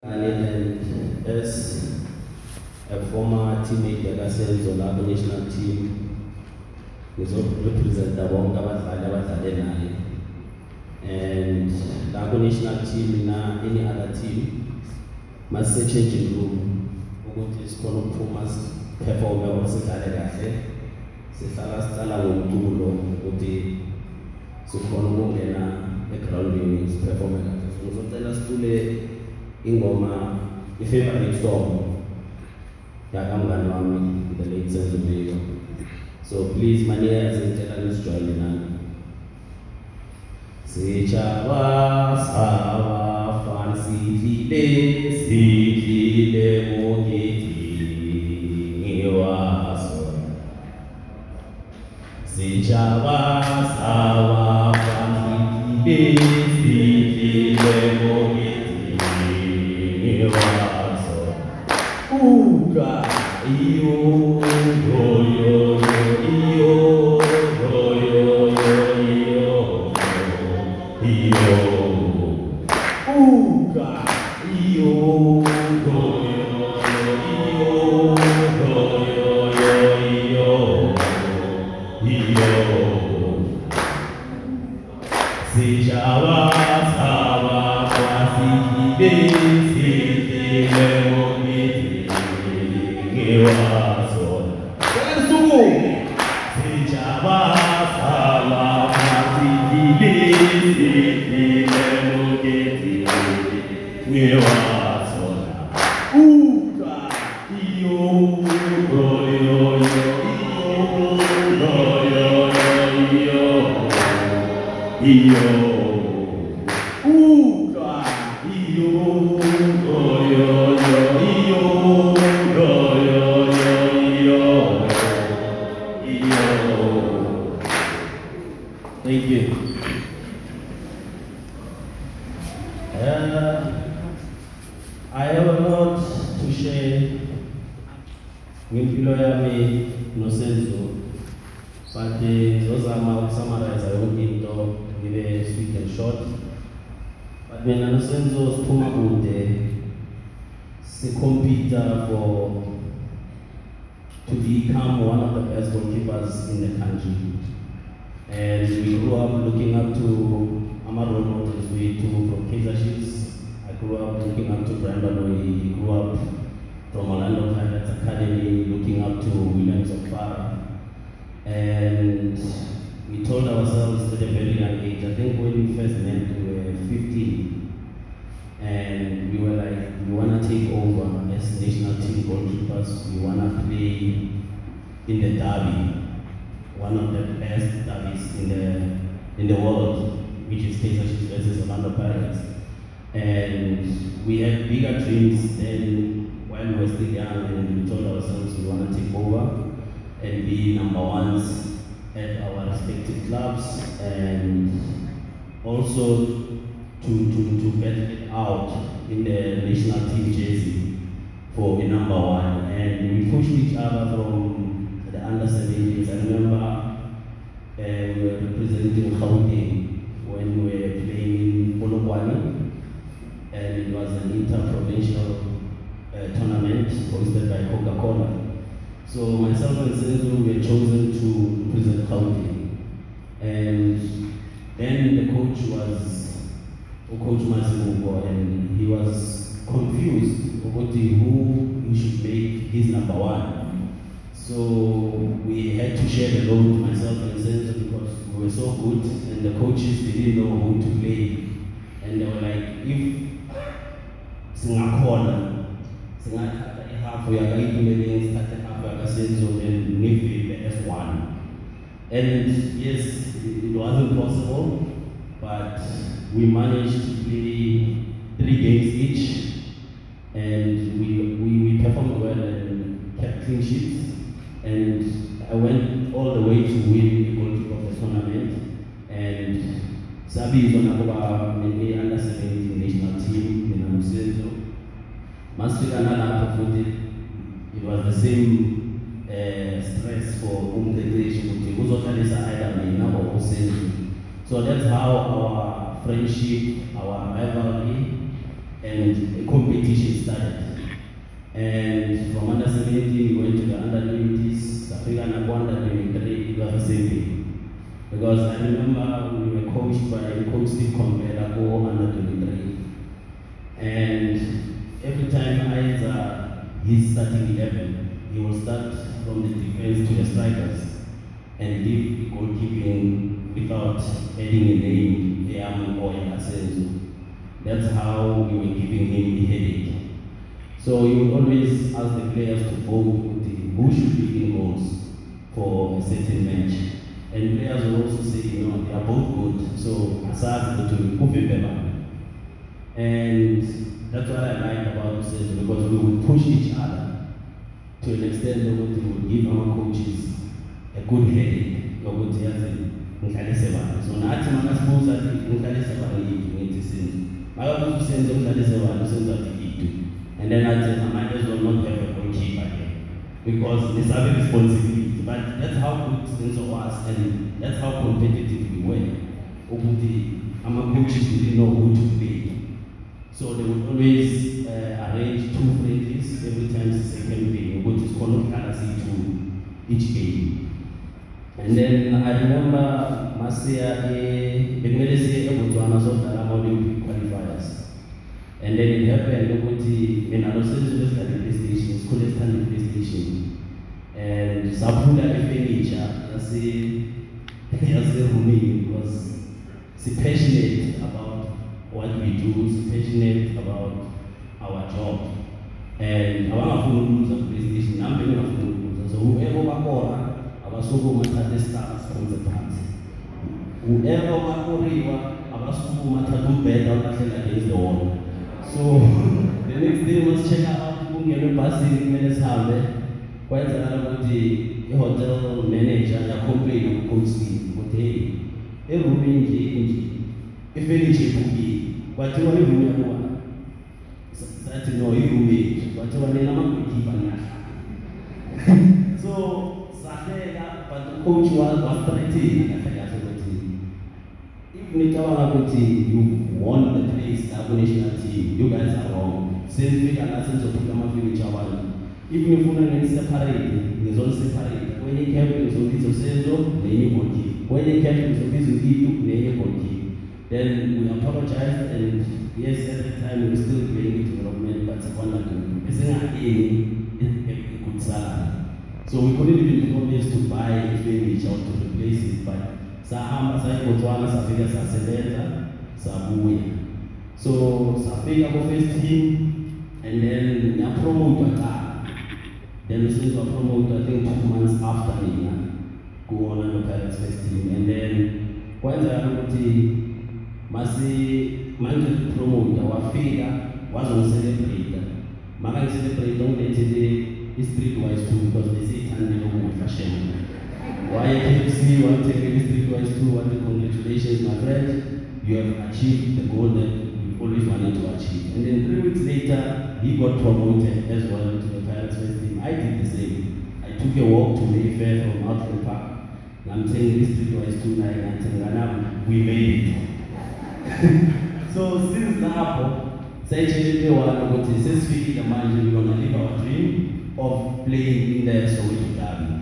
And as a former teammate yakasenzo la national team ngizorepresenta bonke abadlali abadlale naye. And la national team na any other team masise-changing room ukuthi sikhona ukuphuma siperforme or sidlale kahle. Sihlala sicala ngomculo ukuthi sikhona ukungena egrawundini siperforme kahle. So ngizocela sicule ingoma i-favorite song yakamngani wami the late senzobeyo so please maniyazi ngicela nisijwayele nani sichavasabafansidlile sidlile bonke Seja lá. you are. Nosenzo. But ngizozama ukusummarize yonke into ngibe sweet and short. But mina nosenzo siphuma kude sikhompita for to become one of the best goalkeepers in the country. And we grew up looking up to our role models we too from Kaizer Chiefs. I grew up looking up to Brandon he grew up from Orlando Pirates Academy looking up to Williams Okpara and we told ourselves at a very young age, I think when we first met, we were 15, and we were like, we want to take over as national team goalkeepers, we want to play in the derby, one of the best derbies in the, in the world, which is Kaizer versus Orlando Pirates. And we had bigger dreams then we were still young, and we told ourselves we want to take over and be number ones at our respective clubs and also to, to, to get it out in the national team jersey for the number one. And we pushed each other from the under 17s. I remember uh, we were representing Gauteng So myself and Senzo were chosen to represent Gauteng. And then the coach was Coach Masimugo and he was confused about who he should make his number one. So we had to share the load, myself and Senzo, because we were so good and the coaches didn't know who to play. And they were like, if singakhona singathatha ihafu yakayiphumeleni sithathe ihafu yakasenzo and nive the S1 and yes it wasn't possible but we managed to play three games each and we, we, we performed well and kept clean sheets. And I went all the way to win the goalkeeper of the tournament. And sabizwa nakuba ne-under 17 national team mina nosenzo masifika nalapho futhi it was the same uh, stress for umqeqeshi ukuthi kuzodlalisa either mina or usenzo so that's how our friendship our rivalry and competition started. And from under 17, we went to the under 20s, Africa and under 23, it was the same thing. Because I remember we were coached by Coach Steve Komphela for under 23. And every time either his starting 11, he will start from the defense to the strikers and leave goalkeeping without adding a name, Eam or Asenzo. That's how we were giving him the headache. So you always ask the players to vote who should be in goals for a certain match. And players will also say, you know, they are both good. So Assad between Kufibeba. And that's what I like about Senzo because we would push each other to an extent that we would give our coaches a good headache yokuthi yazi ngihlalise bani so nathi makasibuza athi ngihlalise bani yiphi ngithi senzo makabuza usenzo ngihlalise bani usenzo athi idu and then athi I might as well not have a goalkeeper here. Because it's our responsibility but that's how good senzo was and that's how competitive we were. Ukuthi ama-coaches didn't know who to play so they would always uh, arrange two friendlies every time second game ukuthi sikhona ukudlala siyi-two each game and then I remember masiya bekumele siye eBotswana sodlala ama-Olympic qualifiers. And then it happened ukuthi mina nosenzo besidlala i-PlayStation, sikhule sithanda i-PlayStation. And saphula ifurniture yase yaserumini because si-passionate about what we do, si-passionate about our job. And abangafuni ukuluza ku-PlayStation, nami bengingafuni ukuluza. So whoever bakhona abasukuma thatha isihlalo siphonse phansi whoever wakoriwa abasukuma thatha umbheda ulahlela against the wall so the next day masichecka out kungena ebhasini kumele sihambe kwenzakala ukuthi i-hotel manager yacomplain ku-coach ukuthi hey erumini nje inje ifurniture iphukile watu walivyokuwa sasa ndio hivyo mimi watu wanena makujifanya so sahela watu coach wa authority akafanya if ni kama you won the place the national team. You guys are wrong. Same thing ana sense of kama vile cha if ni funa ni separate ni zone separate. Kwenye camp ni zone hizo senzo ni hiyo kwenye camp ni zone hizo kitu ni hiyo then we apologized and yes at the time we were still playing development but besingakeni good salary so we couldn't even promise to buy a furniture or to replace it, but sahamba saya Botswana safika sasebenza sabuya. So safika ku first team and then ngapromote cha. Then since I promote I think two months after mina go on the Pirates first team and then kwanza ukuthi promote wafika wazongicelebrate. Maka ngicelebrate ongilethele i-streetwise too because ukudla shame. Why KFC, one take streetwise too, one congratulations my friend, you have achieved the goal that we always wanted to achieve. And then three weeks later, he got promoted as well to the Pirates first team. I did the same. I took a walk to Mayfair from Outland Park. I'm saying this streetwise and I'm saying, we made it. so since that, sayitshelile wona ukuthi sesifikile manje we're gonna live our dream of playing in the Soweto Derby.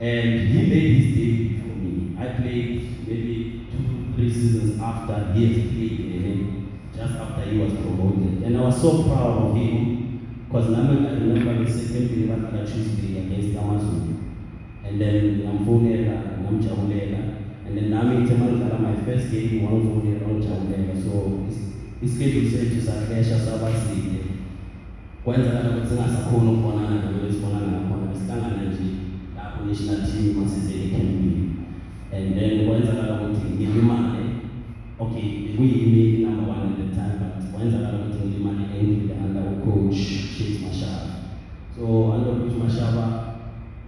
And he made his debut for me. I played maybe two, three seasons after he had played in it, just after he was promoted. And I was so proud of him because I remember the second game after Tuesday against Amazon. And then Namfonela, Namchabulela. And then Nami Temanzala, my first game, one Fonela, Namchabulela. So ischedule sethu sahlesha sabaside kwenzakala ukuthi singasakhoni ukubonana nabo esibonana nakhona besihlangana nje lapho national team masize ecampini and then kwenzakala ukuthi ngilimale okay bekuyimi number one at the time but kwenzakala ukuthi ngilimale ankle under ucoach Shakes Mashaba so under coach Mashaba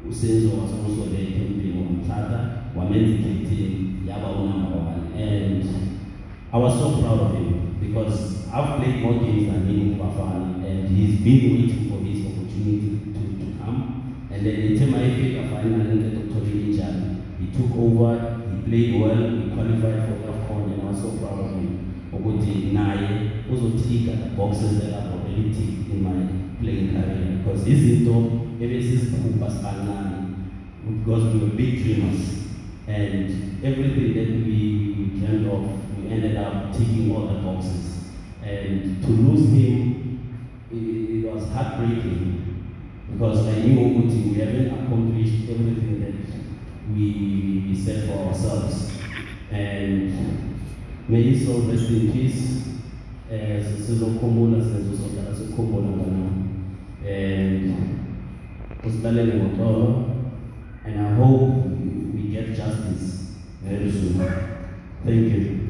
usenzo wasemusole ecampini wamthatha wamenza i-captain yaba unumber one and I was so proud of him because I've played more games than him Bafana and he's been waiting for his opportunity to, to come. And then the time I played a final in the Dr. Injan, he took over, he played well, he qualified for AFCON and I was so proud of him. ukuthi naye uzotika the boxes that I've already in my playing career because izinto ebesiziphupha sibancane because we were big dreamers and everything that we dreamed of we ended up taking all the boxes. And to lose him it, it was heartbreaking because I knew we haven't accomplished everything that we, set for ourselves. And may his soul rest in peace sizokhumbula sizosohlala sikhumbula ngana and usilalele ngoxolo and I hope thank you